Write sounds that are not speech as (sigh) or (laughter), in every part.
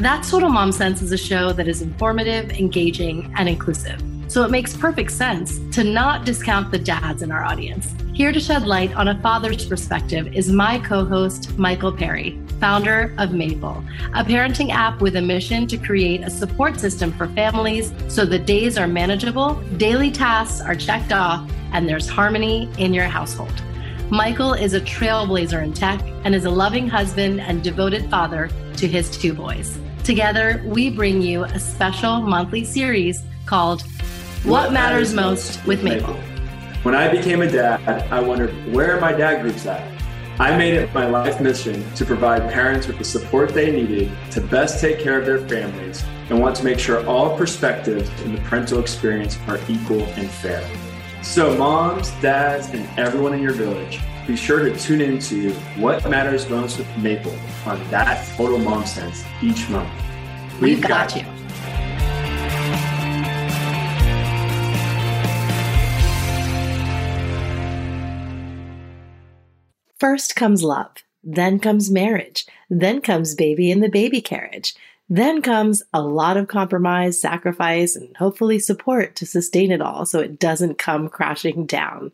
That's Total Mom Sense is a show that is informative, engaging, and inclusive. So it makes perfect sense to not discount the dads in our audience. Here to shed light on a father's perspective is my co host, Michael Perry, founder of Maple, a parenting app with a mission to create a support system for families so the days are manageable, daily tasks are checked off, and there's harmony in your household. Michael is a trailblazer in tech and is a loving husband and devoted father to his two boys. Together, we bring you a special monthly series called What, Matters Most with Maple. When I became a dad, I wondered where my dad groups at? I made it my life mission to provide parents with the support they needed to best take care of their families and want to make sure all perspectives in the parental experience are equal and fair. So, moms, dads, and everyone in your village, be sure to tune into What Matters Most with Maple on That Total Mom Sense each month. We've, got you. First comes love, then comes marriage, then comes baby in the baby carriage. Then comes a lot of compromise, sacrifice, and hopefully support to sustain it all so it doesn't come crashing down.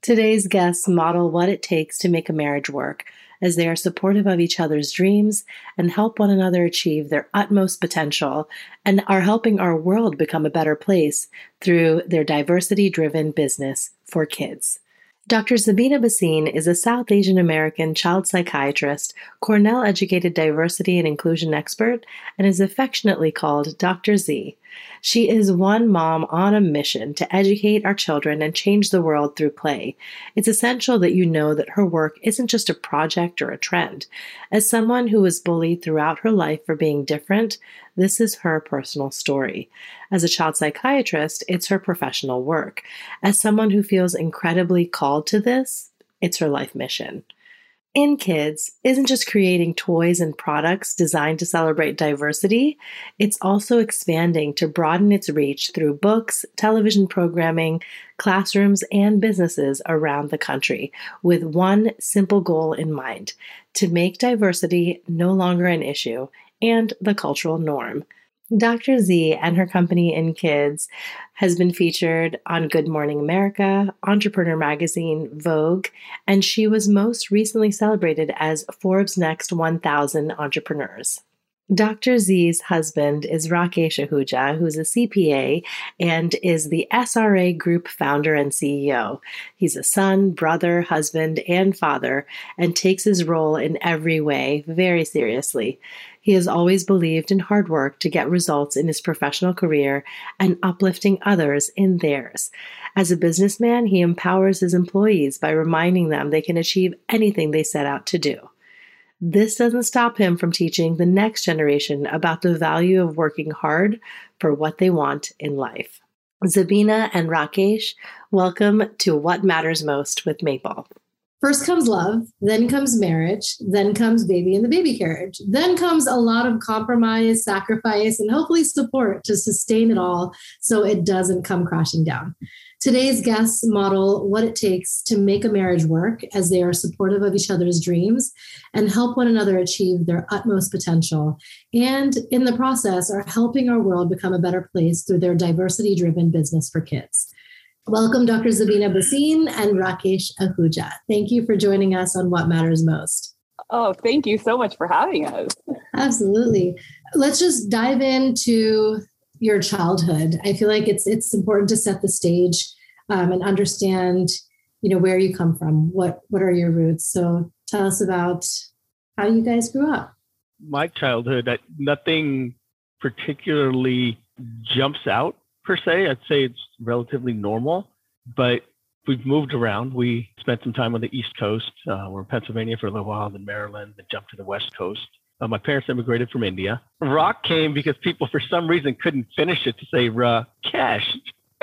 Today's guests model what it takes to make a marriage work as they are supportive of each other's dreams and help one another achieve their utmost potential and are helping our world become a better place through their diversity driven business for kids. Dr. Zabina Bhasin is a South Asian American child psychiatrist, Cornell educated diversity and inclusion expert, and is affectionately called Dr. Z. She is one mom on a mission to educate our children and change the world through play. It's essential that you know that her work isn't just a project or a trend. As someone who was bullied throughout her life for being different, this is her personal story. As a child psychiatrist, it's her professional work. As someone who feels incredibly called to this, it's her life mission In KidZ isn't just creating toys and products designed to celebrate diversity, it's also expanding to broaden its reach through books, television programming, classrooms, and businesses around the country with one simple goal in mind to make diversity no longer an issue and the cultural norm. Dr. Z and her company In KidZ has been featured on Good Morning America, Entrepreneur Magazine, Vogue, and she was most recently celebrated as Forbes' Next 1000 Entrepreneurs. Dr. Z's husband is Rakesh Ahuja, who's a CPA and is the SRA Group founder and CEO. He's a son, brother, husband, and father, and takes his role in every way very seriously. He has always believed in hard work to get results in his professional career and uplifting others in theirs. As a businessman, he empowers his employees by reminding them they can achieve anything they set out to do. This doesn't stop him from teaching the next generation about the value of working hard for what they want in life. Zabina and Rakesh, welcome to What Matters Most with Maple. First comes love, then comes marriage, then comes baby in the baby carriage, then comes a lot of compromise, sacrifice, and hopefully support to sustain it all so it doesn't come crashing down. Today's guests model what it takes to make a marriage work as they are supportive of each other's dreams and help one another achieve their utmost potential. And in the process, are helping our world become a better place through their diversity driven business for kids. Welcome, Dr. Zabina Bhasin and Rakesh Ahuja. Thank you for joining us on What Matters Most. Oh, thank you so much for having us. Absolutely. Let's just dive into your childhood. I feel like it's it's important to set the stage um, and understand, you know, where you come from. What what are your roots? So tell us about how you guys grew up. My childhood, nothing particularly jumps out per se. I'd say it's relatively normal, but we've moved around. We spent some time on the East Coast. Uh, we're in Pennsylvania for a little while, then Maryland, then jumped to the West Coast. Uh, my parents immigrated from India. Rock came because people, for some reason, couldn't finish it to say Ra cash. (laughs)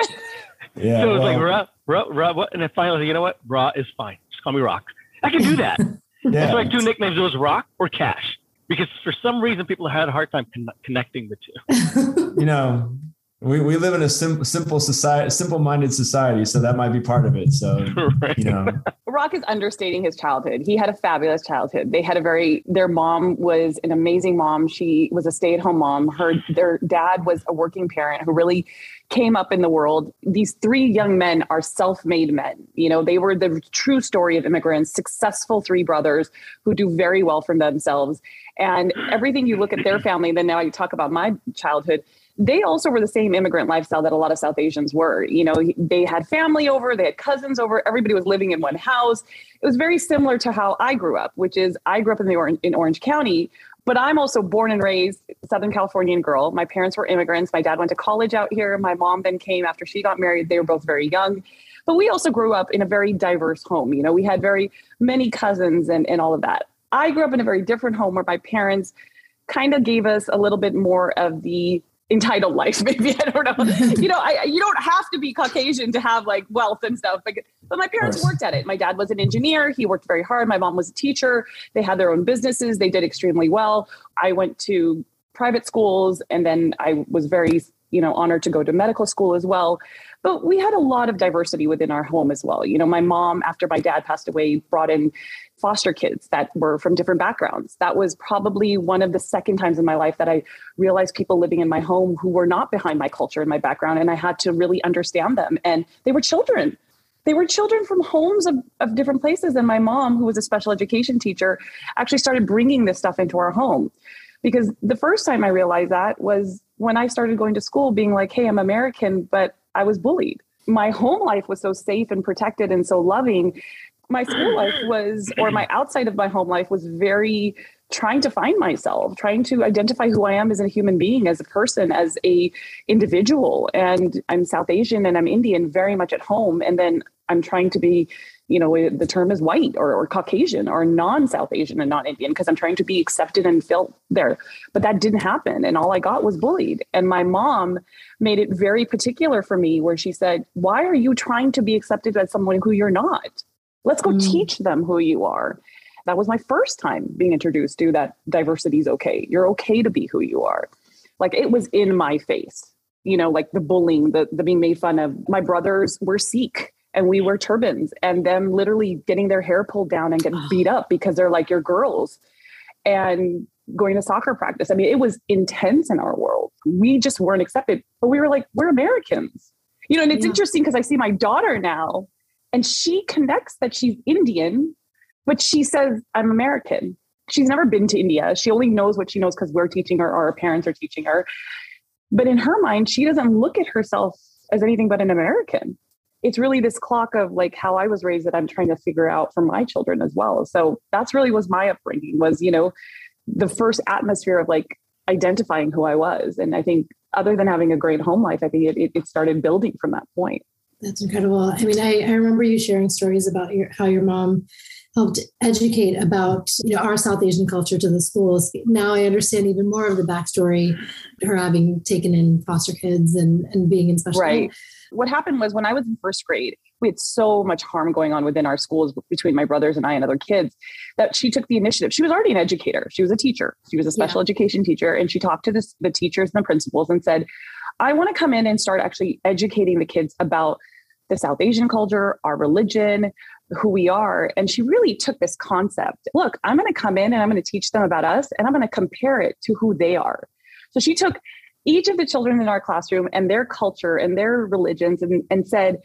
yeah, so it was well, like Ra, Ra, Ra, what? And then finally, you know what? Ra is fine. Just call me Rock. I can do that. (laughs) yeah. So I two nicknames. It was Rock or Cash because for some reason people had a hard time con- connecting the two. (laughs) you know, we, we live in a sim- simple society, simple minded society. So that might be part of it. So, right. (laughs) you know, Barack is understating his childhood. He had a fabulous childhood. They had a very their mom was an amazing mom. She was a stay-at-home mom. Her their dad was a working parent who really came up in the world. These three young men are self-made men. You know, they were the true story of immigrants, successful three brothers who do very well for themselves. And everything you look at their family, then now you talk about my childhood, they also were the same immigrant lifestyle that a lot of South Asians were. You know, they had family over, they had cousins over, everybody was living in one house. It was very similar to how I grew up, which is I grew up in the Orange, in Orange County, but I'm also born and raised Southern Californian girl. My parents were immigrants. My dad went to college out here. My mom then came after she got married. They were both very young. But we also grew up in a very diverse home. You know, we had very many cousins and, and all of that. I grew up in a very different home where my parents kind of gave us a little bit more of the entitled life (laughs) maybe i don't know. (laughs) You know I, you don't have to be caucasian to have like wealth and stuff but, but my parents worked at it. My dad was an engineer. He worked very hard. My mom was a teacher. They had their own businesses. They did extremely well. I went to private schools and then i was very you know honored to go to medical school as well but we had a lot of diversity within our home as well you know my mom after my dad passed away brought in foster kids that were from different backgrounds. That was probably one of the second times in my life that I realized people living in my home who were not behind my culture and my background. And I had to really understand them. And they were children. They were children from homes of, of different places. And my mom, who was a special education teacher, actually started bringing this stuff into our home. Because the first time I realized that was when I started going to school, being like, hey, I'm American, but I was bullied. My (laughs) home life was so safe and protected and so loving. My school life (clears throat) was or my outside of my home life was very trying to find myself trying to identify who i am as a human being as a person as a individual. And i'm south asian and i'm indian very much at home. And then i'm trying to be you know the term is white or, or caucasian or non-south asian and non-indian because i'm trying to be accepted and felt there but that didn't happen and all i got was bullied and my mom made it very particular for me where she said why are you trying to be accepted as someone who you're not Let's go mm. teach them who you are. That was my first time being introduced to that diversity is okay. You're okay to be who you are. Like it was in my face, you know, like the bullying, the, the being made fun of. My brothers were Sikh and we wear turbans and them literally getting their hair pulled down and getting beat up because they're like, you're girls. And going to soccer practice. I mean, it was intense in our world. We just weren't accepted, but we were like, we're Americans. You know, and it's yeah. interesting because I see my daughter now and she connects that she's Indian, but she says, I'm American. She's never been to India. She only knows what she knows because we're teaching her or her parents are teaching her. But in her mind, she doesn't look at herself as anything but an American. It's really this clock of like how I was raised that I'm trying to figure out for my children as well. So that's really was my upbringing was, you know, the first atmosphere of like identifying who I was. And I think other than having a great home life, I think it, it started building from that point. That's incredible. I mean, I, I remember you sharing stories about your, how your mom helped educate about you know our South Asian culture to the schools. Now I understand even more of the backstory, her having taken in foster kids and, and being in special. Right. What happened was when I was in first grade, we had so much harm going on within our schools between my brothers and I and other kids that she took the initiative. She was already an educator. She was a teacher. She was a special yeah. education teacher. And she talked to this, the teachers and the principals and said, I want to come in and start actually educating the kids about the South Asian culture, our religion, who we are. And she really took this concept look, I'm going to come in and I'm going to teach them about us and I'm going to compare it to who they are. So she took each of the children in our classroom and their culture and their religions and, and said,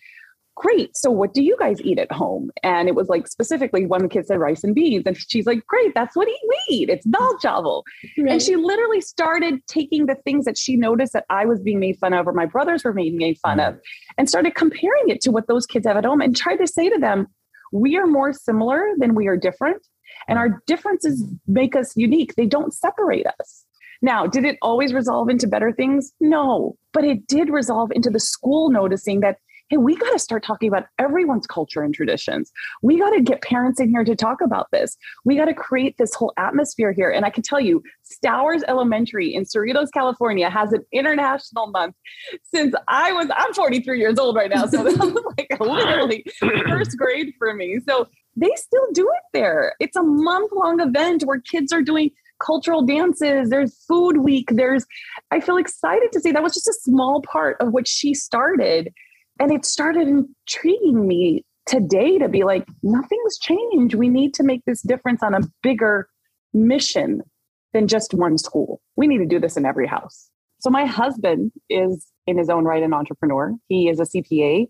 great. So what do you guys eat at home? And it was like specifically one kid said rice and beans. And she's like, great, that's what we eat. It's dal chawal. Right. And she literally started taking the things that she noticed that I was being made fun of or my brothers were being made fun of mm-hmm. and started comparing it to what those kids have at home and tried to say to them, we are more similar than we are different. And mm. our differences make us unique. They don't separate us. Now, did it always resolve into better things? No, but it did resolve into the school noticing that hey, we got to start talking about everyone's culture and traditions. We got to get parents in here to talk about this. We got to create this whole atmosphere here. And I can tell you, Stowers Elementary in Cerritos, California has an international month since I was, I'm 43 years old right now. So this (laughs) was (laughs) like literally first grade for me. So they still do it there. It's a month long event where kids are doing cultural dances there's food week there's i feel excited to say that was just a small part of what she started and it started intriguing me today to be like, nothing's changed. We need to make this difference on a bigger mission than just one school. We need to do this in every house. So my husband is in his own right an entrepreneur. He is a CPA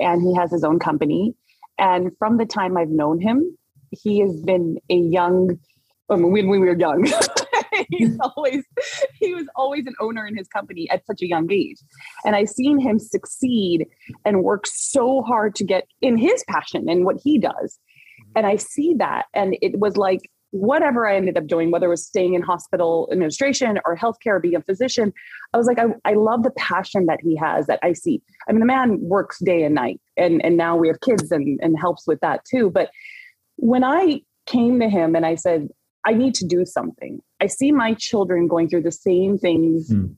and he has his own company. And from the time I've known him, he has been a young, when we were young, (laughs) (laughs) he's always, he was always an owner in his company at such a young age. And I've seen him succeed and work so hard to get in his passion and what he does. Mm-hmm. And I see that. And it was like, whatever I ended up doing, whether it was staying in hospital administration or healthcare, being a physician, I was like, I, I love the passion that he has that I see. I mean, the man works day and night and, and now we have kids and, and helps with that too. But when I came to him and I said, I need to do something, I see my children going through the same things, mm.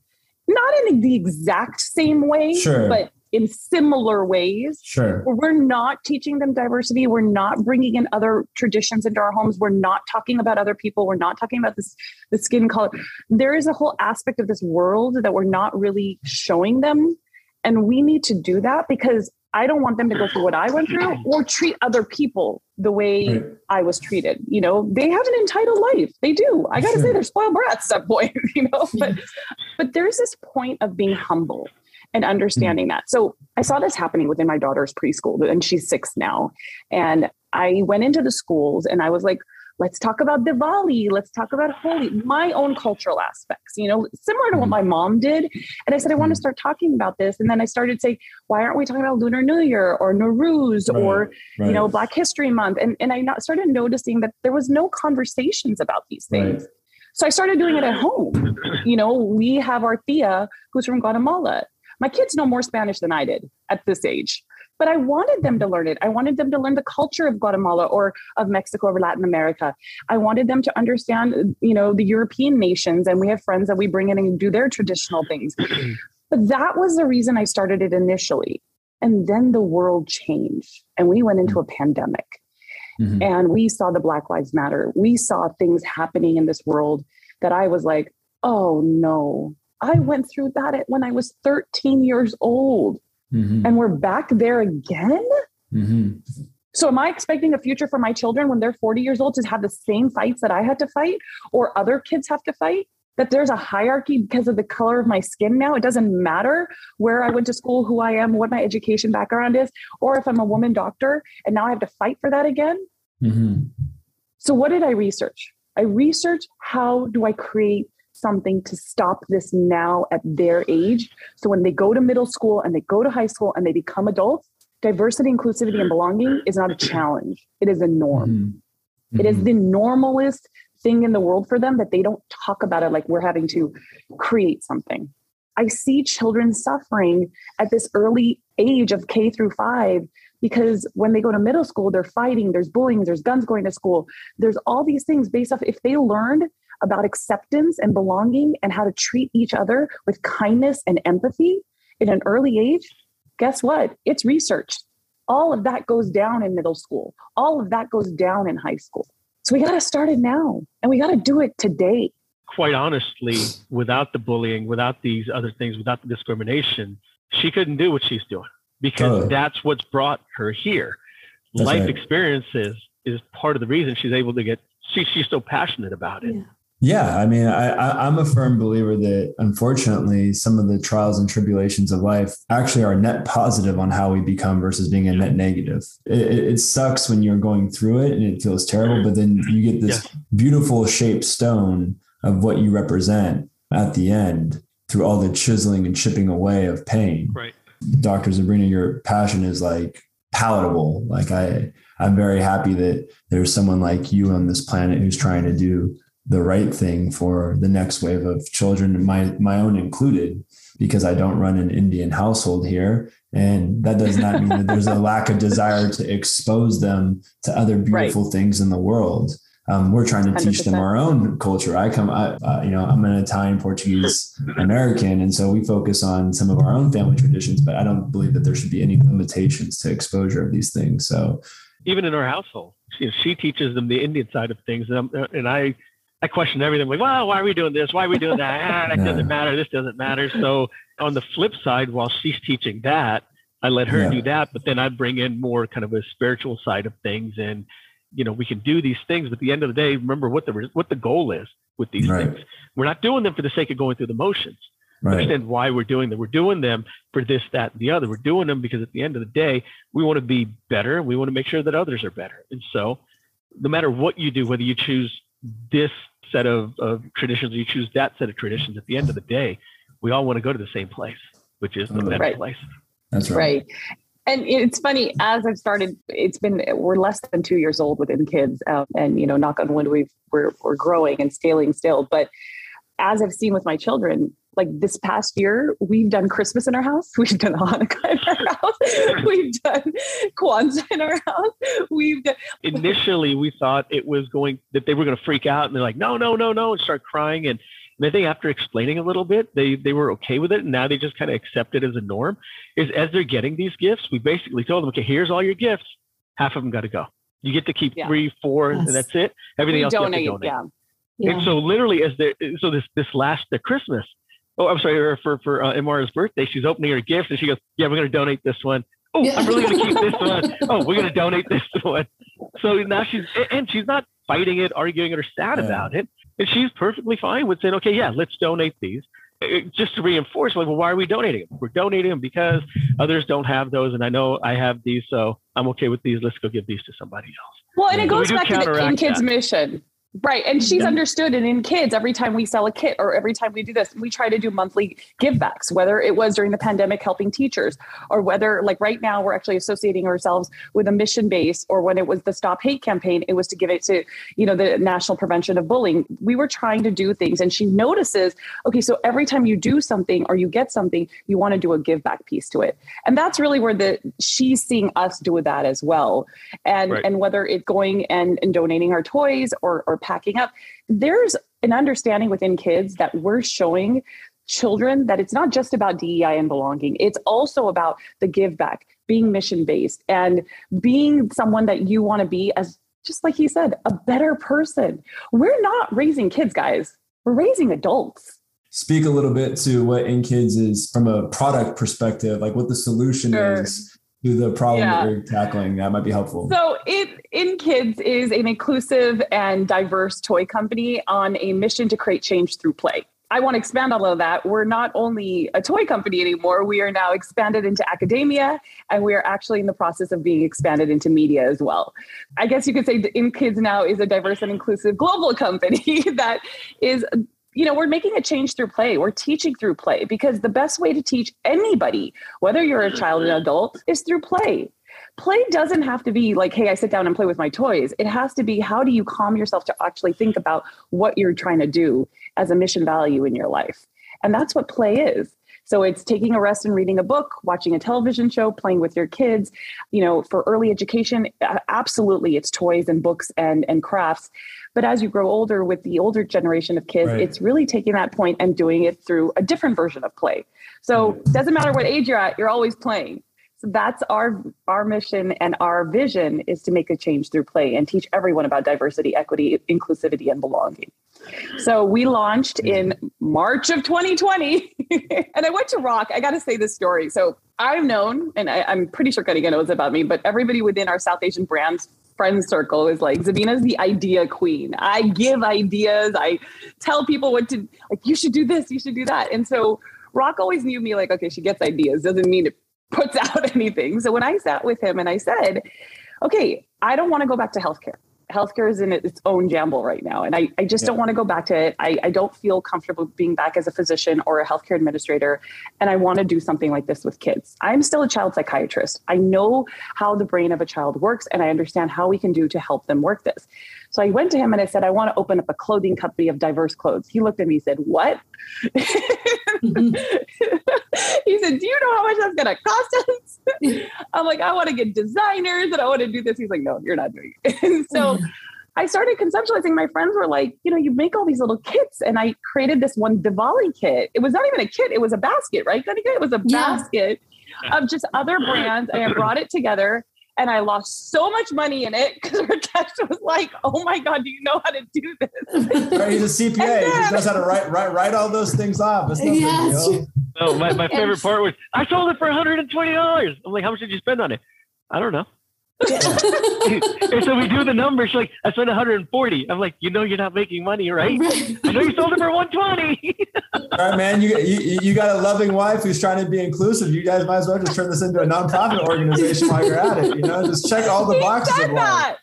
not in the exact same way, sure. but in similar ways. Sure. We're not teaching them diversity. We're not bringing in other traditions into our homes. We're not talking about other people. We're not talking about this the skin color. There is a whole aspect of this world that we're not really showing them. And we need to do that because I don't want them to go through what I went through or treat other people the way right. I was treated. You know, they have an entitled life. They do. I gotta sure. say they're spoiled brats at that point, (laughs) you know, but but there's this point of being humble and understanding mm-hmm. that. So I saw this happening within my daughter's preschool, and she's six now. And I went into the schools and I was like, let's talk about Diwali, let's talk about Holi, my own cultural aspects, you know, similar to what mm-hmm. my mom did. And I said, I want to mm-hmm. start talking about this. And then I started saying, why aren't we talking about Lunar New Year or Nowruz right, or, right. you know, Black History Month? And, and I started noticing that there was no conversations about these things. Right. So I started doing it at home. You know, we have our Thea, who's from Guatemala. My kids know more Spanish than I did at this age, but I wanted them to learn it. I wanted them to learn the culture of Guatemala or of Mexico or Latin America. I wanted them to understand, you know, the European nations, and we have friends that we bring in and do their traditional things. (clears throat) but that was the reason I started it initially. And then the world changed and we went into a pandemic. Mm-hmm. And we saw the Black Lives Matter. We saw things happening in this world that I was like, oh no, I went through that when I was 13 years old. Mm-hmm. And we're back there again. Mm-hmm. So, am I expecting a future for my children when they're 40 years old to have the same fights that I had to fight or other kids have to fight? That there's a hierarchy because of the color of my skin now. It doesn't matter where I went to school, who I am, what my education background is, or if I'm a woman doctor and now I have to fight for that again. Mm-hmm. So, what did I research? I researched how do I create something to stop this now at their age. So when they go to middle school and they go to high school and they become adults, diversity, inclusivity, and belonging is not a challenge. It is a norm. Mm-hmm. It is mm-hmm. the normalest thing in the world for them that they don't talk about it like we're having to create something. I see children suffering at this early age of K through five because when they go to middle school, they're fighting, there's bullying, there's guns going to school, there's all these things based off if they learned about acceptance and belonging and how to treat each other with kindness and empathy in an early age, guess what? It's researched. All of that goes down in middle school. All of that goes down in high school. So we got to start it now and we got to do it today. Quite honestly, without the bullying, without these other things, without the discrimination, she couldn't do what she's doing because that's what's brought her here. That's Life right. experiences is part of the reason she's able to get, she, she's so passionate about it. Yeah. Yeah, I mean, I, I, am a firm believer that unfortunately, some of the trials and tribulations of life actually are net positive on how we become versus being a net negative. It, it sucks when you're going through it and it feels terrible, but then you get this yeah. beautiful shaped stone of what you represent at the end through all the chiseling and chipping away of pain. Right. Dr. Zabina, your passion is like palatable. Like I, I'm very happy that there's someone like you on this planet who's trying to do the right thing for the next wave of children, my my own included, because I don't run an Indian household here. And that does not mean that there's a (laughs) lack of desire to expose them to other beautiful right. things in the world. Um, we're trying to 100%. teach them our own culture. I come, I, uh, you know, I'm an Italian, Portuguese, American, and so we focus on some of our own family traditions. But I don't believe that there should be any limitations to exposure of these things. So, even in our household, she, she teaches them the Indian side of things, and, and I I question everything. Like, well, why are we doing this? Why are we doing that? Ah, that doesn't matter. This doesn't matter. So on the flip side, while she's teaching that, I let her Yeah. do that, but then I bring in more kind of a spiritual side of things, and you know we can do these things. But at the end of the day, remember what the what the goal is with these Right. things. We're not doing them for the sake of going through the motions. Right. Understand why we're doing them. We're doing them for this, that, and the other. We're doing them because at the end of the day, we want to be better. We want to make sure that others are better. And so, no matter what you do, whether you choose this set of, of traditions you choose that set of traditions, at the end of the day, we all want to go to the same place, which is the Totally. better Right. place. That's right. Right. And it's funny as I've started. It's been we're less than two years old within kids, um, and you know, knock on wood, we've we're we're growing and scaling still. But as I've seen with my children, like this past year, we've done Christmas in our house, (laughs) we've done Hanukkah in our house, we've done Kwanzaa in our house, we've done (laughs) Initially, we thought it was going that they were going to freak out, and they're like, "No, no, no, no," and start crying. And, and I think after explaining a little bit, they they were okay with it, and now they just kind of accept it as a norm. Is as they're getting these gifts, we basically told them, "Okay, here's all your gifts. Half of them got to go. You get to keep Yeah. three, four, Yes. and that's it. Everything we else you have to donate, donate." yeah. Yeah. And so literally as they so this this last the Christmas, oh I'm sorry, for for uh, Imara's birthday, she's opening her gift and she goes, Yeah, we're gonna donate this one. Oh, Yeah. I'm really gonna keep this one. (laughs) Oh, we're gonna donate this one. So now she's and she's not fighting it, arguing it, or sad Yeah. about it. And she's perfectly fine with saying, Okay, yeah, let's donate these. It- just to reinforce, like, well, why are we donating them? We're donating them because others don't have those, and I know I have these, so I'm okay with these. Let's go give these to somebody else. Well, and it So we goes back to the in counteract kids that. mission. Right. And she's Yeah. understood. And In KidZ, every time we sell a kit or every time we do this, we try to do monthly give backs, whether it was during the pandemic helping teachers or whether, like right now, we're actually associating ourselves with a mission base or when it was the Stop Hate campaign, it was to give it to, you know, the National Prevention of Bullying. We were trying to do things. And she notices, okay, so every time you do something or you get something, you want to do a give back piece to it. And that's really where the she's seeing us do that as well and Right. and whether it's going and, and donating our toys or or packing up there's an understanding within kids that we're showing children that it's not just about DEI and belonging. It's also about the give back being mission based and being someone that you want to be as just like he said a better person. We're not raising kids guys. We're raising adults. Speak a little bit to what In KidZ is from a product perspective, like what the solution Sure. is the problem Yeah. that you're tackling. That might be helpful. So, it In KidZ is an inclusive and diverse toy company on a mission to create change through play. I want to expand on all of that. We're not only a toy company anymore, we are now expanded into academia and we are actually in the process of being expanded into media as well. I guess you could say In KidZ now is a diverse and inclusive global (laughs) company that is you know, we're making a change through play. We're teaching through play because the best way to teach anybody, whether you're a child or an adult, is through play. Play doesn't have to be like hey i sit down and play with my toys. It has to be how do you calm yourself to actually think about what you're trying to do as a mission value in your life? And that's what play is so it's taking a rest and reading a book watching a television show playing with your kids. You know for early education absolutely it's toys and books and and crafts. But as you grow older with the older generation of kids Right. it's really taking that point and doing it through a different version of play. So it doesn't matter what age you're at you're always playing that's our our mission and our vision is to make a change through play and teach everyone about diversity, equity, inclusivity, and belonging. So we launched in March of 2020, (laughs) and I went to Rock. I got to say this story. So I'm known, and I, I'm pretty sure Kadiga knows about me, but everybody within our South Asian brands friend circle is like Zabina's the idea queen. I give ideas. I tell people what to like. You should do this. You should do that. And so Rock always knew me like, okay, she gets ideas. Doesn't mean it puts out (laughs) anything. So when I sat with him and I said, okay, I don't want to go back to healthcare. Healthcare is in its own jamble right now. And I, I just don't want to go back to it. I, I don't feel comfortable being back as a physician or a healthcare administrator. And I want to do something like this with kids. I'm still a child psychiatrist. I know how the brain of a child works and I understand how we can do to help them work this. So I went to him and I said, I want to open up a clothing company of diverse clothes. He looked at me and said, What? Mm-hmm. (laughs) he said, Do you know how much that's going to cost us? (laughs) I'm like, I want to get designers and I want to do this. He's like, No, you're not doing it. (laughs) And so mm-hmm. I started conceptualizing. My friends were like, You know, you make all these little kits. And I created this one Diwali kit. It was not even a kit, it was a basket, right? It was a Yeah. basket of just other brands. And I brought it together and I lost so much money in it because Rakesh was like, "Oh my god, do you know how to do this?" (laughs) Right, he's a CPA. he knows how to write, write, write all those things off. It's no big Yeah, it's. Oh, my, my (laughs) favorite part was I sold it for $120. I'm like, how much did you spend on it? I don't know. And so we do the numbers. She's like I spent 140. I'm like, you know, you're not making money, right? I know you sold it for 120. All right, man. You, you you got a loving wife who's trying to be inclusive. You guys might as well just turn this into a nonprofit organization while you're at it. You know, just check all the boxes. He said that.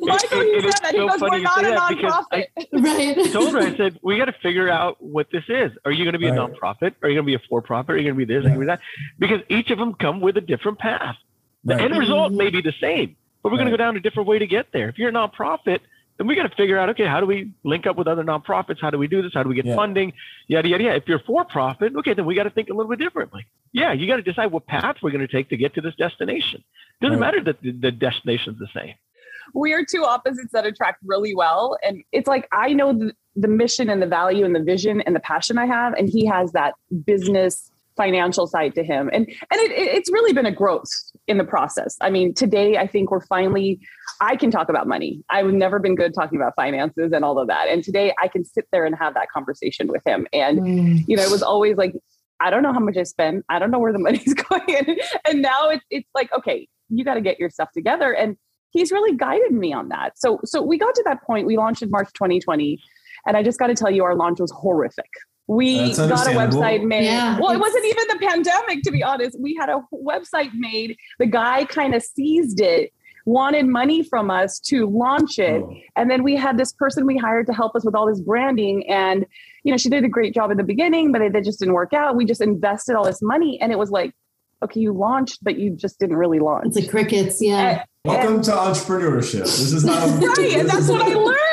Michael, you said that. He goes, "We're not a nonprofit." I, (laughs) right. I told her, I said, we got to figure out what this is. Are you going to be right. a nonprofit? Are you going to be a for-profit? Are you going to be this? Are you going to be that? Because each of them come with a different path. The right. end result may be the same, but we're right. going to go down a different way to get there. If you're a nonprofit, then we got to figure out, okay, how do we link up with other nonprofits? How do we do this? How do we get yeah. funding? Yada, yada, yada. If you're for profit, okay, then we got to think a little bit differently. Yeah, you got to decide what path we're going to take to get to this destination. It doesn't right. matter that the, the destination's the same. We are two opposites that attract really well. And it's like, I know the, the mission and the value and the vision and the passion I have. And he has that business financial side to him and and it, it's really been a growth in the process. I mean today i think we're finally i can talk about money. I've never been good talking about finances and all of that. And today i can sit there and have that conversation with him. And mm. you know it was always like i don't know how much i spend. I don't know where the (laughs) money's going. And, now it's it's like okay you got to get your stuff together. And he's really guided me on that. So so we got to that point. We launched in march 2020 and i just got to tell you our launch was horrific we uh, got a website made. Yeah, well, it wasn't even the pandemic, to be honest. We had a website made. The guy kind of seized it, wanted money from us to launch it. Oh. And then we had this person we hired to help us with all this branding. And, you know, she did a great job in the beginning, but it, it just didn't work out. We just invested all this money. And it was like, okay, you launched, but you just didn't really launch. It's like crickets. Yeah. And, Welcome and, to entrepreneurship. This is not (laughs) right. And that's what I learned.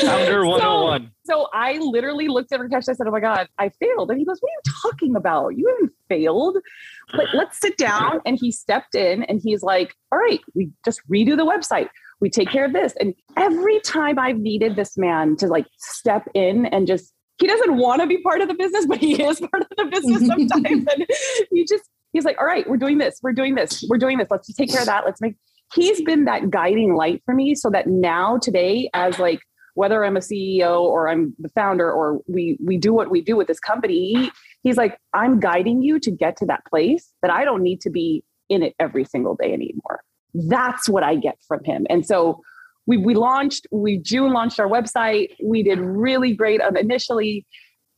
Founder 101. So, oh so I literally looked at Rakesh. I said, Oh my God, I failed. And he goes, What are you talking about? You haven't failed. But let's sit down. And he stepped in and he's like, All right, we just redo the website. We take care of this. And every time I've needed this man to like step in and just, he doesn't want to be part of the business, but he is (laughs) part of the business sometimes. and he just, he's like, All right, we're doing this. We're doing this. We're doing this. Let's take care of that. Let's make, he's been that guiding light for me so that now today as like whether I'm a CEO or I'm the founder or we we do what we do with this company, he, he's like, I'm guiding you to get to that place that I don't need to be in it every single day anymore. That's what I get from him. And so we we launched, we June launched our website. We did really great initially.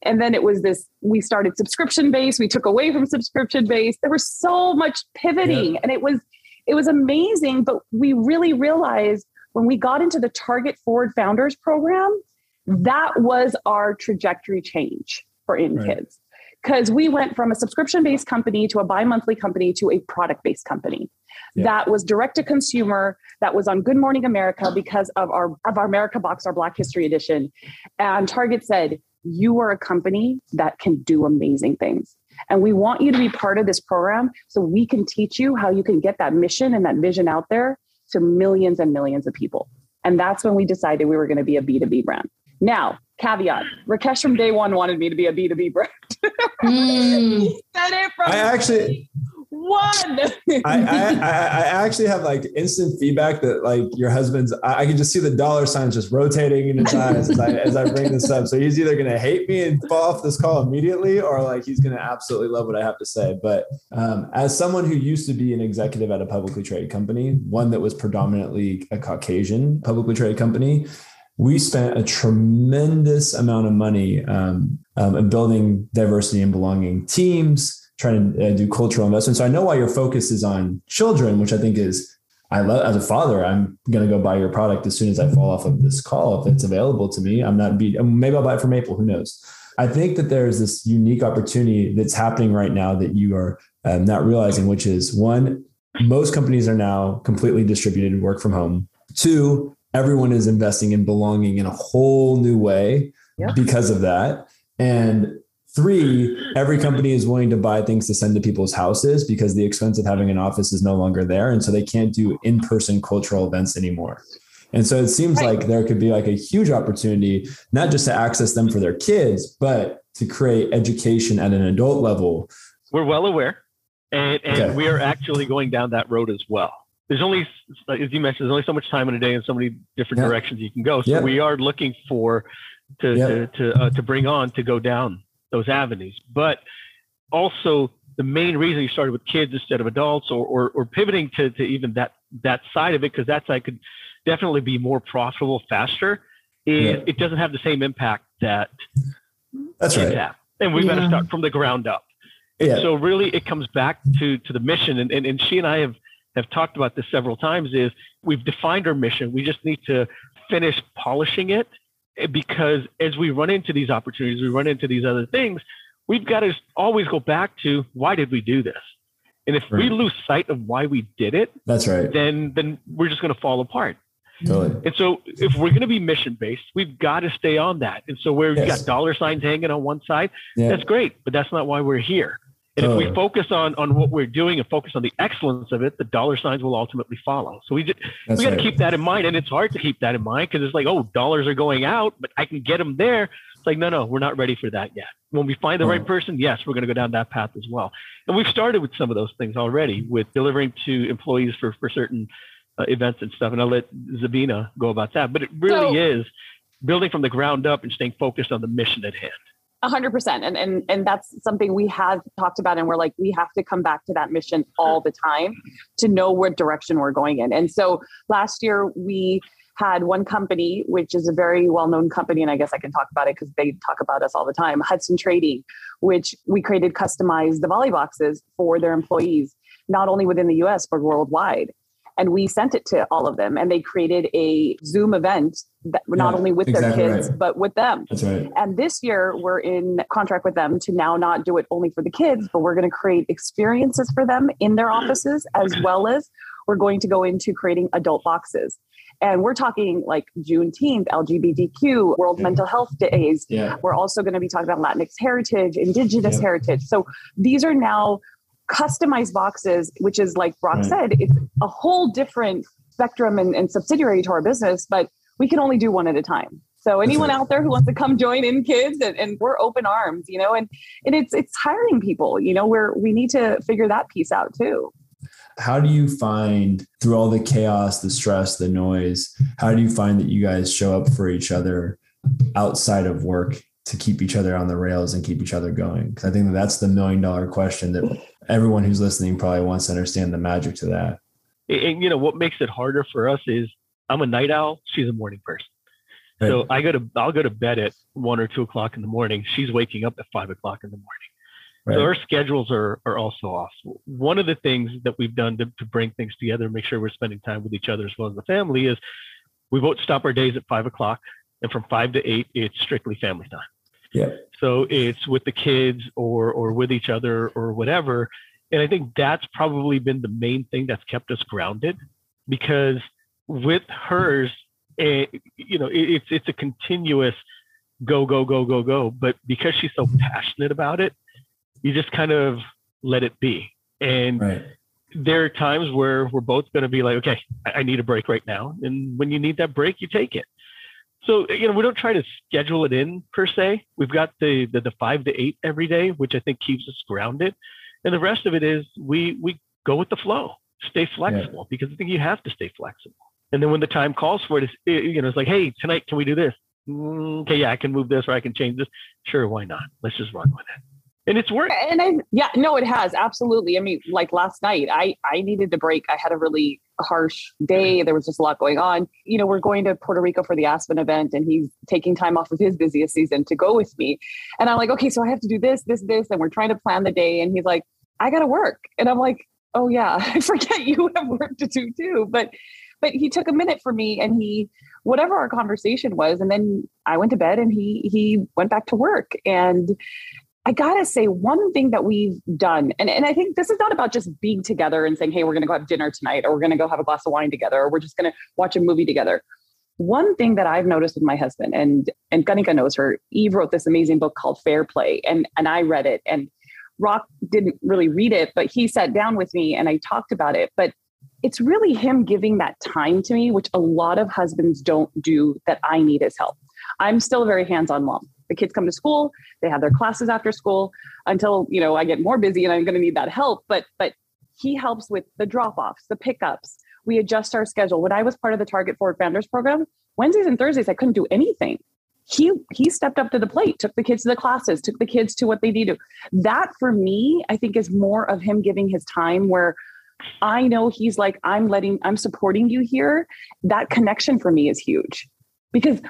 And then it was this, we started subscription based, we took away from subscription based. There was so much pivoting yeah. and it was it was amazing, but we really realized when we got into the Target Forward Founders Program, that was our trajectory change for In right. Kids. Because we went from a subscription based company to a bi monthly company to a product based company. Yeah. That was direct to consumer. That was on Good Morning America because of our of our America Box, our Black History Edition. And Target said, "You are a company that can do amazing things, and we want you to be part of this program so we can teach you how you can get that mission and that vision out there to millions and millions of people. And that's when we decided we were going to be a B2B brand. Now, caveat Rakesh from day one wanted me to be a B2B brand. mm. (laughs) he said it from I actually one. I, I, I actually have like instant feedback that like your husband's. I, I can just see the dollar signs just rotating in his eyes as I as I bring this up. So he's either gonna hate me and fall off this call immediately, or like he's gonna absolutely love what I have to say. But um, as someone who used to be an executive at a publicly traded company, one that was predominantly a Caucasian publicly traded company, we spent a tremendous amount of money um, um, in building diversity and belonging teams trying to uh, do cultural investment. So I know why your focus is on children, which I think is I love as a father. I'm going to go buy your product as soon as I fall off of this call if it's available to me. I'm not be maybe I'll buy it from Maple. Who knows? I think that there's this unique opportunity that's happening right now that you are um, not realizing, which is one, most companies are now completely distributed work from home. Two, everyone is investing in belonging in a whole new way yeah. because of that. And Three, every company is willing to buy things to send to people's houses because the expense of having an office is no longer there. And so they can't do in person cultural events anymore. And so it seems right. like there could be like a huge opportunity, not just to access them for their kids, but to create education at an adult level. We're well aware. And, and okay. we are actually going down that road as well. There's only, as you mentioned, there's only so much time in a day and so many different yeah. directions you can go. So yeah. we are looking for to, yeah. to, to, uh, to bring on to go down those avenues. But also the main reason you started with kids instead of adults or, or, or pivoting to, to even that, that side of it, because that side could definitely be more profitable faster, is yeah. it doesn't have the same impact that that's right. Have. And we've yeah. got to start from the ground up. Yeah. So really it comes back to, to the mission. And, and, and she and I have, have talked about this several times is we've defined our mission. We just need to finish polishing it because as we run into these opportunities, we run into these other things, we've got to always go back to why did we do this? And if right. we lose sight of why we did it, that's right. Then then we're just going to fall apart. Totally. And so if we're going to be mission based, we've got to stay on that. And so where yes. you got dollar signs hanging on one side, yeah. that's great, but that's not why we're here. And if we focus on on what we're doing and focus on the excellence of it, the dollar signs will ultimately follow. So we just That's we got to right. keep that in mind, and it's hard to keep that in mind because it's like, oh, dollars are going out, but I can get them there. It's like, no, no, we're not ready for that yet. When we find the right person, yes, we're going to go down that path as well. And we've started with some of those things already with delivering to employees for for certain uh, events and stuff. And I'll let Zabina go about that. But it really so, is building from the ground up and staying focused on the mission at hand. A hundred percent. And and and that's something we have talked about and we're like, we have to come back to that mission all the time to know what direction we're going in. And so last year we had one company, which is a very well-known company, and I guess I can talk about it because they talk about us all the time, Hudson Trading, which we created customized Diwali boxes for their employees, not only within the US, but worldwide and we sent it to all of them and they created a zoom event that not only with exactly their kids right. but with them right. and this year we're in contract with them to now not do it only for the kids but we're going to create experiences for them in their offices as well as we're going to go into creating adult boxes and we're talking like Juneteenth, LGBTQ, World yeah. Mental Health Days. Yeah. We're also going to be talking about Latinx heritage, Indigenous yeah. heritage. So these are now customized boxes, which is like Rock right. said, it's a whole different spectrum and, and, subsidiary to our business, but we can only do one at a time. So anyone out there who wants to come join In KidZ and, and, we're open arms, you know, and, and it's it's hiring people, you know, where we need to figure that piece out too. How do you find through all the chaos, the stress, the noise, how do you find that you guys show up for each other outside of work to keep each other on the rails and keep each other going? Because I think that that's the million dollar question that everyone who's listening probably wants to understand the magic to that. And, you know what makes it harder for us is I'm a night owl. She's a morning person. Right. So I go to I'll go to bed at one or two o'clock in the morning. She's waking up at five o'clock in the morning. Right. So our schedules are are also off. One of the things that we've done to, to bring things together and make sure we're spending time with each other as well as the family is we won't stop our days at five o'clock. And from five to eight, it's strictly family time. Yeah. So it's with the kids or or with each other or whatever. And I think that's probably been the main thing that's kept us grounded because with hers, it, you know, it, it's it's a continuous go go go go go. But because she's so passionate about it, you just kind of let it be. And right. there are times where we're both going to be like, okay, I, I need a break right now. And when you need that break, you take it. So you know, we don't try to schedule it in per se. We've got the, the the, five to eight every day, which I think keeps us grounded, and the rest of it is we we go with the flow, stay flexible yeah. because I think you have to stay flexible. And then when the time calls for it, it's, it, you know, it's like, hey, tonight can we do this? Mm, okay, yeah, I can move this or I can change this. Sure, why not? Let's just run with it and it's worked. And I, yeah, no, it has absolutely. I mean, like last night, I I needed a break. I had a really harsh day. Mm-hmm. There was just a lot going on. You know, we're going to Puerto Rico for the Aspen event, and he's taking time off of his busiest season to go with me. And I'm like, okay, so I have to do this, this, this, and we're trying to plan the day. And he's like, I got to work, and I'm like, oh yeah, (laughs) I forget you have work to do too. But but he took a minute for me, and he whatever our conversation was and then i went to bed and he he went back to work and I gotta say, one thing that we've done, and, and I think this is not about just being together and saying, hey, we're gonna go have dinner tonight, or we're gonna go have a glass of wine together, or we're just gonna watch a movie together. One thing that I've noticed with my husband, and and Kanika knows her, Eve wrote this amazing book called Fair Play, and and I read it, and Rock didn't really read it, but he sat down with me and I talked about it. But it's really him giving that time to me, which a lot of husbands don't do that I need his help. I'm still a very hands-on mom the kids come to school they have their classes after school until you know i get more busy and i'm going to need that help. But but he helps with the drop-offs the pickups. We adjust our schedule. When i was part of the target forward founders program wednesdays and thursdays i couldn't do anything. He he stepped up to the plate took the kids to the classes took the kids to what they need to that for me i think is more of him giving his time where i know he's like i'm letting i'm supporting you here. That connection for me is huge. Because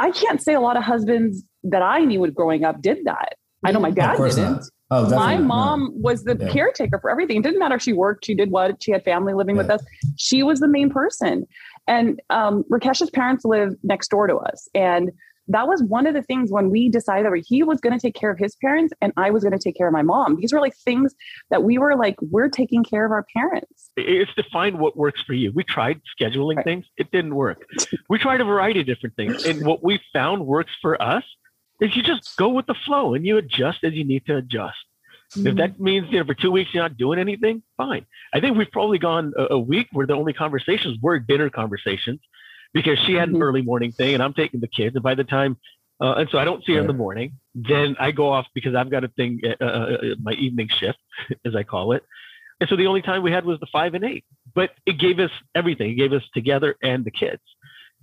i can't say a lot of husbands that i knew growing up did that i know my dad didn't Oh, my mom no. was the yeah. caretaker for everything. It didn't matter if she worked, she did what, she had family living yeah. with us. She was the main person. And um, Rakesh's parents live next door to us. And that was one of the things when we decided that he was going to take care of his parents and I was going to take care of my mom. These were like things that we were like, we're taking care of our parents. It's to find what works for you. We tried scheduling right. things, it didn't work. we tried a variety of different things. And what we found works for us is you just go with the flow and you adjust as you need to adjust. Mm-hmm. If that means you know for two weeks you're not doing anything, fine. I think we've probably gone a, a week where the only conversations were dinner conversations because she had an mm-hmm. early morning thing and I'm taking the kids. And by the time, uh, and so I don't see her in the morning. Then I go off because I've got a thing, uh, uh, uh, my evening shift, (laughs) as I call it. And so the only time we had was the five and eight, but it gave us everything. It gave us together and the kids.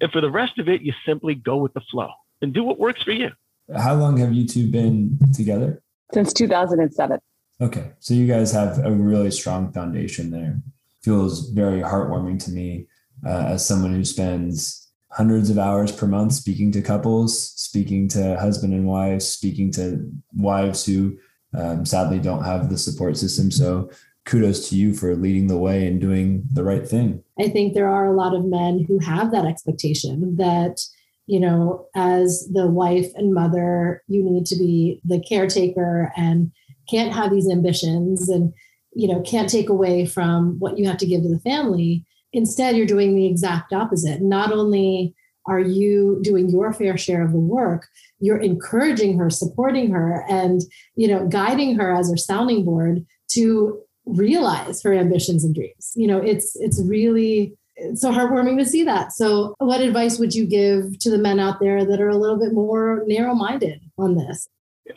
And for the rest of it, you simply go with the flow and do what works for you. How long have you two been together? Since 2007. Okay. So you guys have a really strong foundation there. Feels very heartwarming to me uh, as someone who spends hundreds of hours per month speaking to couples, speaking to husband and wives, speaking to wives who um, sadly don't have the support system. So kudos to you for leading the way and doing the right thing. I think there are a lot of men who have that expectation that, you know, as the wife and mother, you need to be the caretaker and can't have these ambitions and, you know, can't take away from what you have to give to the family. Instead, you're doing the exact opposite. Not only are you doing your fair share of the work, you're encouraging her, supporting her, and you know, guiding her as her sounding board to realize her ambitions and dreams. You know, it's it's really it's so heartwarming to see that. So, what advice would you give to the men out there that are a little bit more narrow-minded on this?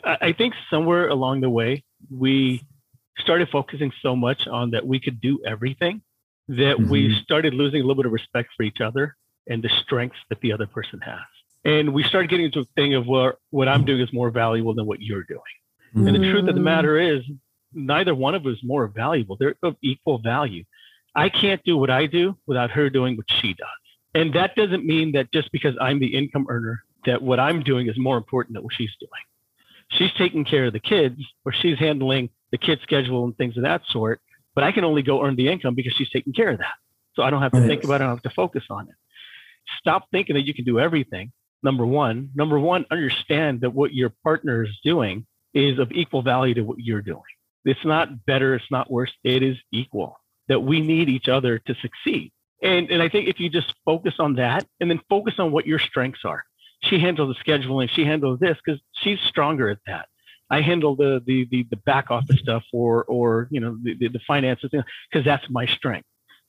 I think somewhere along the way, we started focusing so much on that we could do everything that mm-hmm. we started losing a little bit of respect for each other and the strengths that the other person has. And we started getting into a thing of where what I'm doing is more valuable than what you're doing. Mm-hmm. And the truth of the matter is, neither one of us is more valuable. They're of equal value. I can't do what I do without her doing what she does. And that doesn't mean that just because I'm the income earner, that what I'm doing is more important than what she's doing. She's taking care of the kids or she's handling the kid schedule and things of that sort but I can only go earn the income because she's taking care of that. So I don't have to right. think about it. I don't have to focus on it. Stop thinking that you can do everything. Number one. Number one, understand that what your partner is doing is of equal value to what you're doing. It's not better. It's not worse. It is equal that we need each other to succeed. And, and I think if you just focus on that and then focus on what your strengths are, she handles the scheduling, she handles this because she's stronger at that. I handle the the the, the back office stuff or or you know the, the, the finances because that's my strength.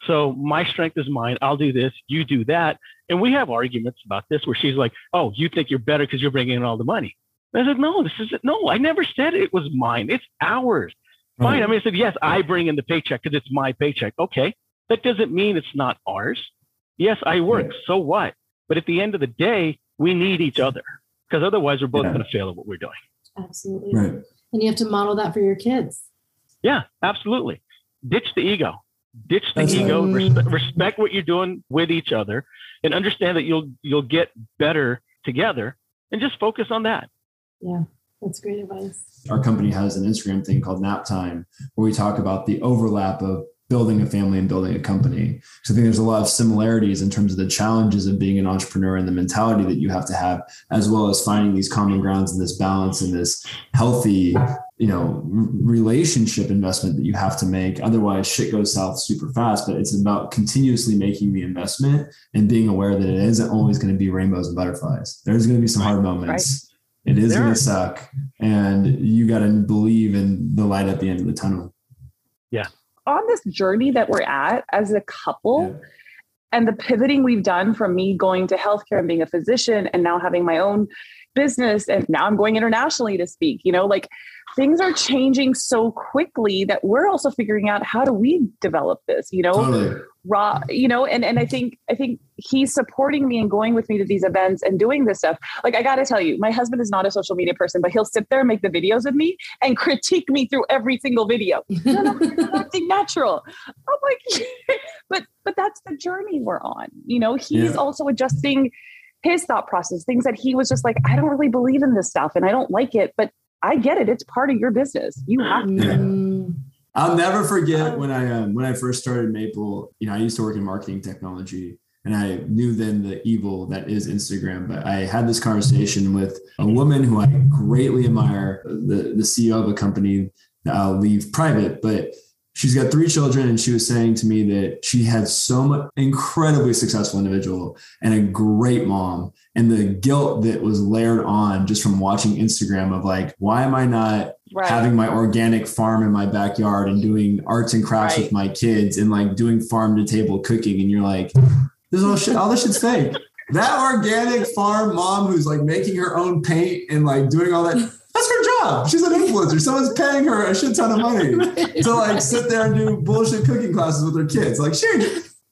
So my strength is mine. I'll do this. You do that. And we have arguments about this where she's like, "Oh, you think you're better because you're bringing in all the money." And I said, "No, this is no. I never said it was mine. It's ours." Fine. Right. I mean, I said, "Yes, I bring in the paycheck because it's my paycheck." Okay, that doesn't mean it's not ours. Yes, I work. Right. So what? But at the end of the day, we need each other because otherwise, we're both yeah. going to fail at what we're doing. Absolutely. Right. And you have to model that for your kids. Yeah, absolutely. Ditch the ego. Ditch the That's ego. Right. Respe- respect what you're doing with each other, and understand that you'll you'll get better together. And just focus on that. Yeah, that's great advice. Our company has an Instagram thing called Nap Time, where we talk about the overlap of building a family and building a company. So I think there's a lot of similarities in terms of the challenges of being an entrepreneur and the mentality that you have to have, as well as finding these common grounds and this balance and this healthy, you know, relationship investment that you have to make. Otherwise, shit goes south super fast. But it's about continuously making the investment and being aware that it isn't always going to be rainbows and butterflies. There's going to be some hard moments. Right. It is going to suck, and you got to believe in the light at the end of the tunnel. Yeah, on this journey that we're at as a couple yeah. and the pivoting we've done from me going to healthcare and being a physician and now having my own business and now I'm going internationally to speak. You know, like things are changing so quickly that we're also figuring out how do we develop this, you know, totally. raw, you know, and, and I think, I think he's supporting me and going with me to these events and doing this stuff. Like, I got to tell you, my husband is not a social media person, but he'll sit there and make the videos with me and critique me through every single video. (laughs) no, no, you're acting natural. I'm like, (laughs) but, but that's the journey we're on. You know, he's yeah. also adjusting his thought process, things that he was just like, I don't really believe in this stuff and I don't like it, but I get it. It's part of your business. You have to. Yeah. I'll never forget when I um, when I first started Maple. You know, I used to work in marketing technology, and I knew then the evil that is Instagram. But I had this conversation with a woman who I greatly admire, the the CEO of a company that I'll leave private, but she's got three children and she was saying to me that she had so much incredibly successful individual and a great mom and the guilt that was layered on just from watching instagram of like why am i not right. having my organic farm in my backyard and doing arts and crafts right. with my kids and like doing farm to table cooking and you're like this is all shit all this shit's fake that organic farm mom who's like making her own paint and like doing all that that's her job. She's an influencer. Someone's paying her a shit ton of money (laughs) right. to like sit there and do bullshit cooking classes with her kids. Like she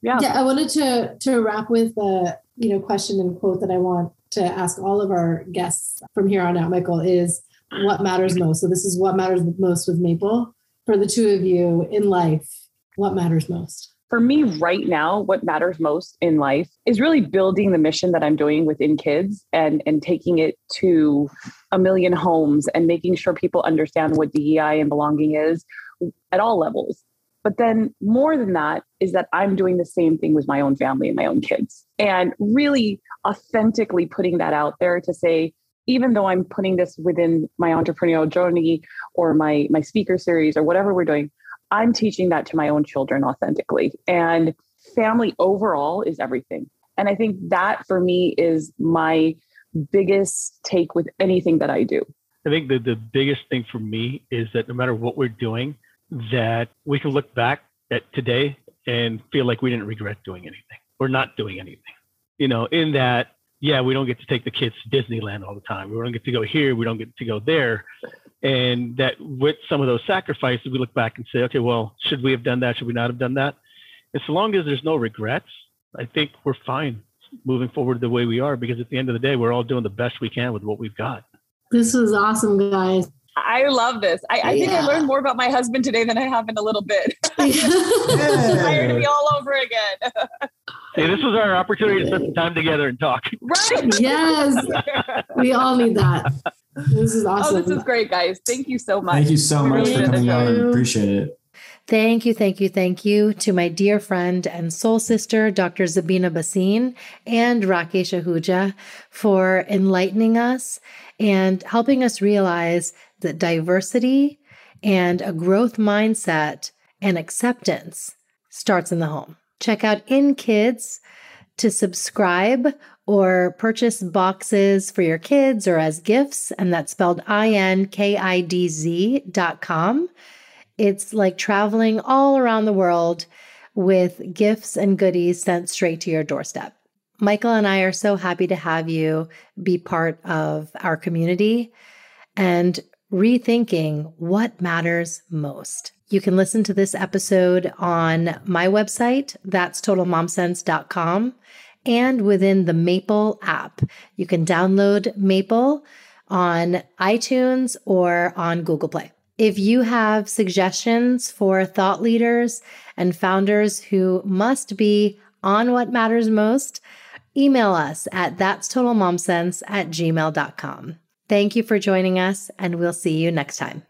yeah. Yeah. I wanted to to wrap with a you know question and quote that I want to ask all of our guests from here on out, Michael, is what matters most. So this is what matters most with Maple. For the two of you in life, what matters most? For me right now what matters most in life is really building the mission that i'm doing with In KidZ and and taking it to a million homes and making sure people understand what dei and belonging is at all levels. But then more than that is that i'm doing the same thing with my own family and my own kids and really authentically putting that out there to say even though i'm putting this within my entrepreneurial journey or my my speaker series or whatever we're doing I'm teaching that to my own children authentically. And family overall is everything. And I think that for me is my biggest take with anything that I do. I think the, the biggest thing for me is that no matter what we're doing, that we can look back at today and feel like we didn't regret doing anything or not doing anything. You know, in that, yeah, we don't get to take the kids to Disneyland all the time. We don't get to go here. We don't get to go there and that with some of those sacrifices we look back and say okay well should we have done that should we not have done that and so long as there's no regrets i think we're fine moving forward the way we are because at the end of the day we're all doing the best we can with what we've got this was awesome guys I love this. I, I yeah. think I learned more about my husband today than I have in a little bit. (laughs) (laughs) Inspired to be all over again. (laughs) hey, this was our opportunity to spend some time together and talk. Right. (laughs) Yes. we all need that. This is awesome. Oh, this is great, guys. Thank you so much. Thank you so much for coming on. Appreciate it. Thank you, thank you, thank you to my dear friend and soul sister, Dr. Zabina Bhasin and Rakesh Ahuja, for enlightening us and helping us realize that diversity and a growth mindset and acceptance starts in the home. Check out In KidZ to subscribe or purchase boxes for your kids or as gifts, and that's spelled I N K I D Z dot com. It's like traveling all around the world with gifts and goodies sent straight to your doorstep. Michael and I are so happy to have you be part of our community and rethinking what matters most. You can listen to this episode on my website, that's totalmomsense.com, and within the Maple app. You can download Maple on iTunes or on Google Play. If you have suggestions for thought leaders and founders who must be on what matters most, email us at that's total momsense at gmail.com. Thank you for joining us, and we'll see you next time.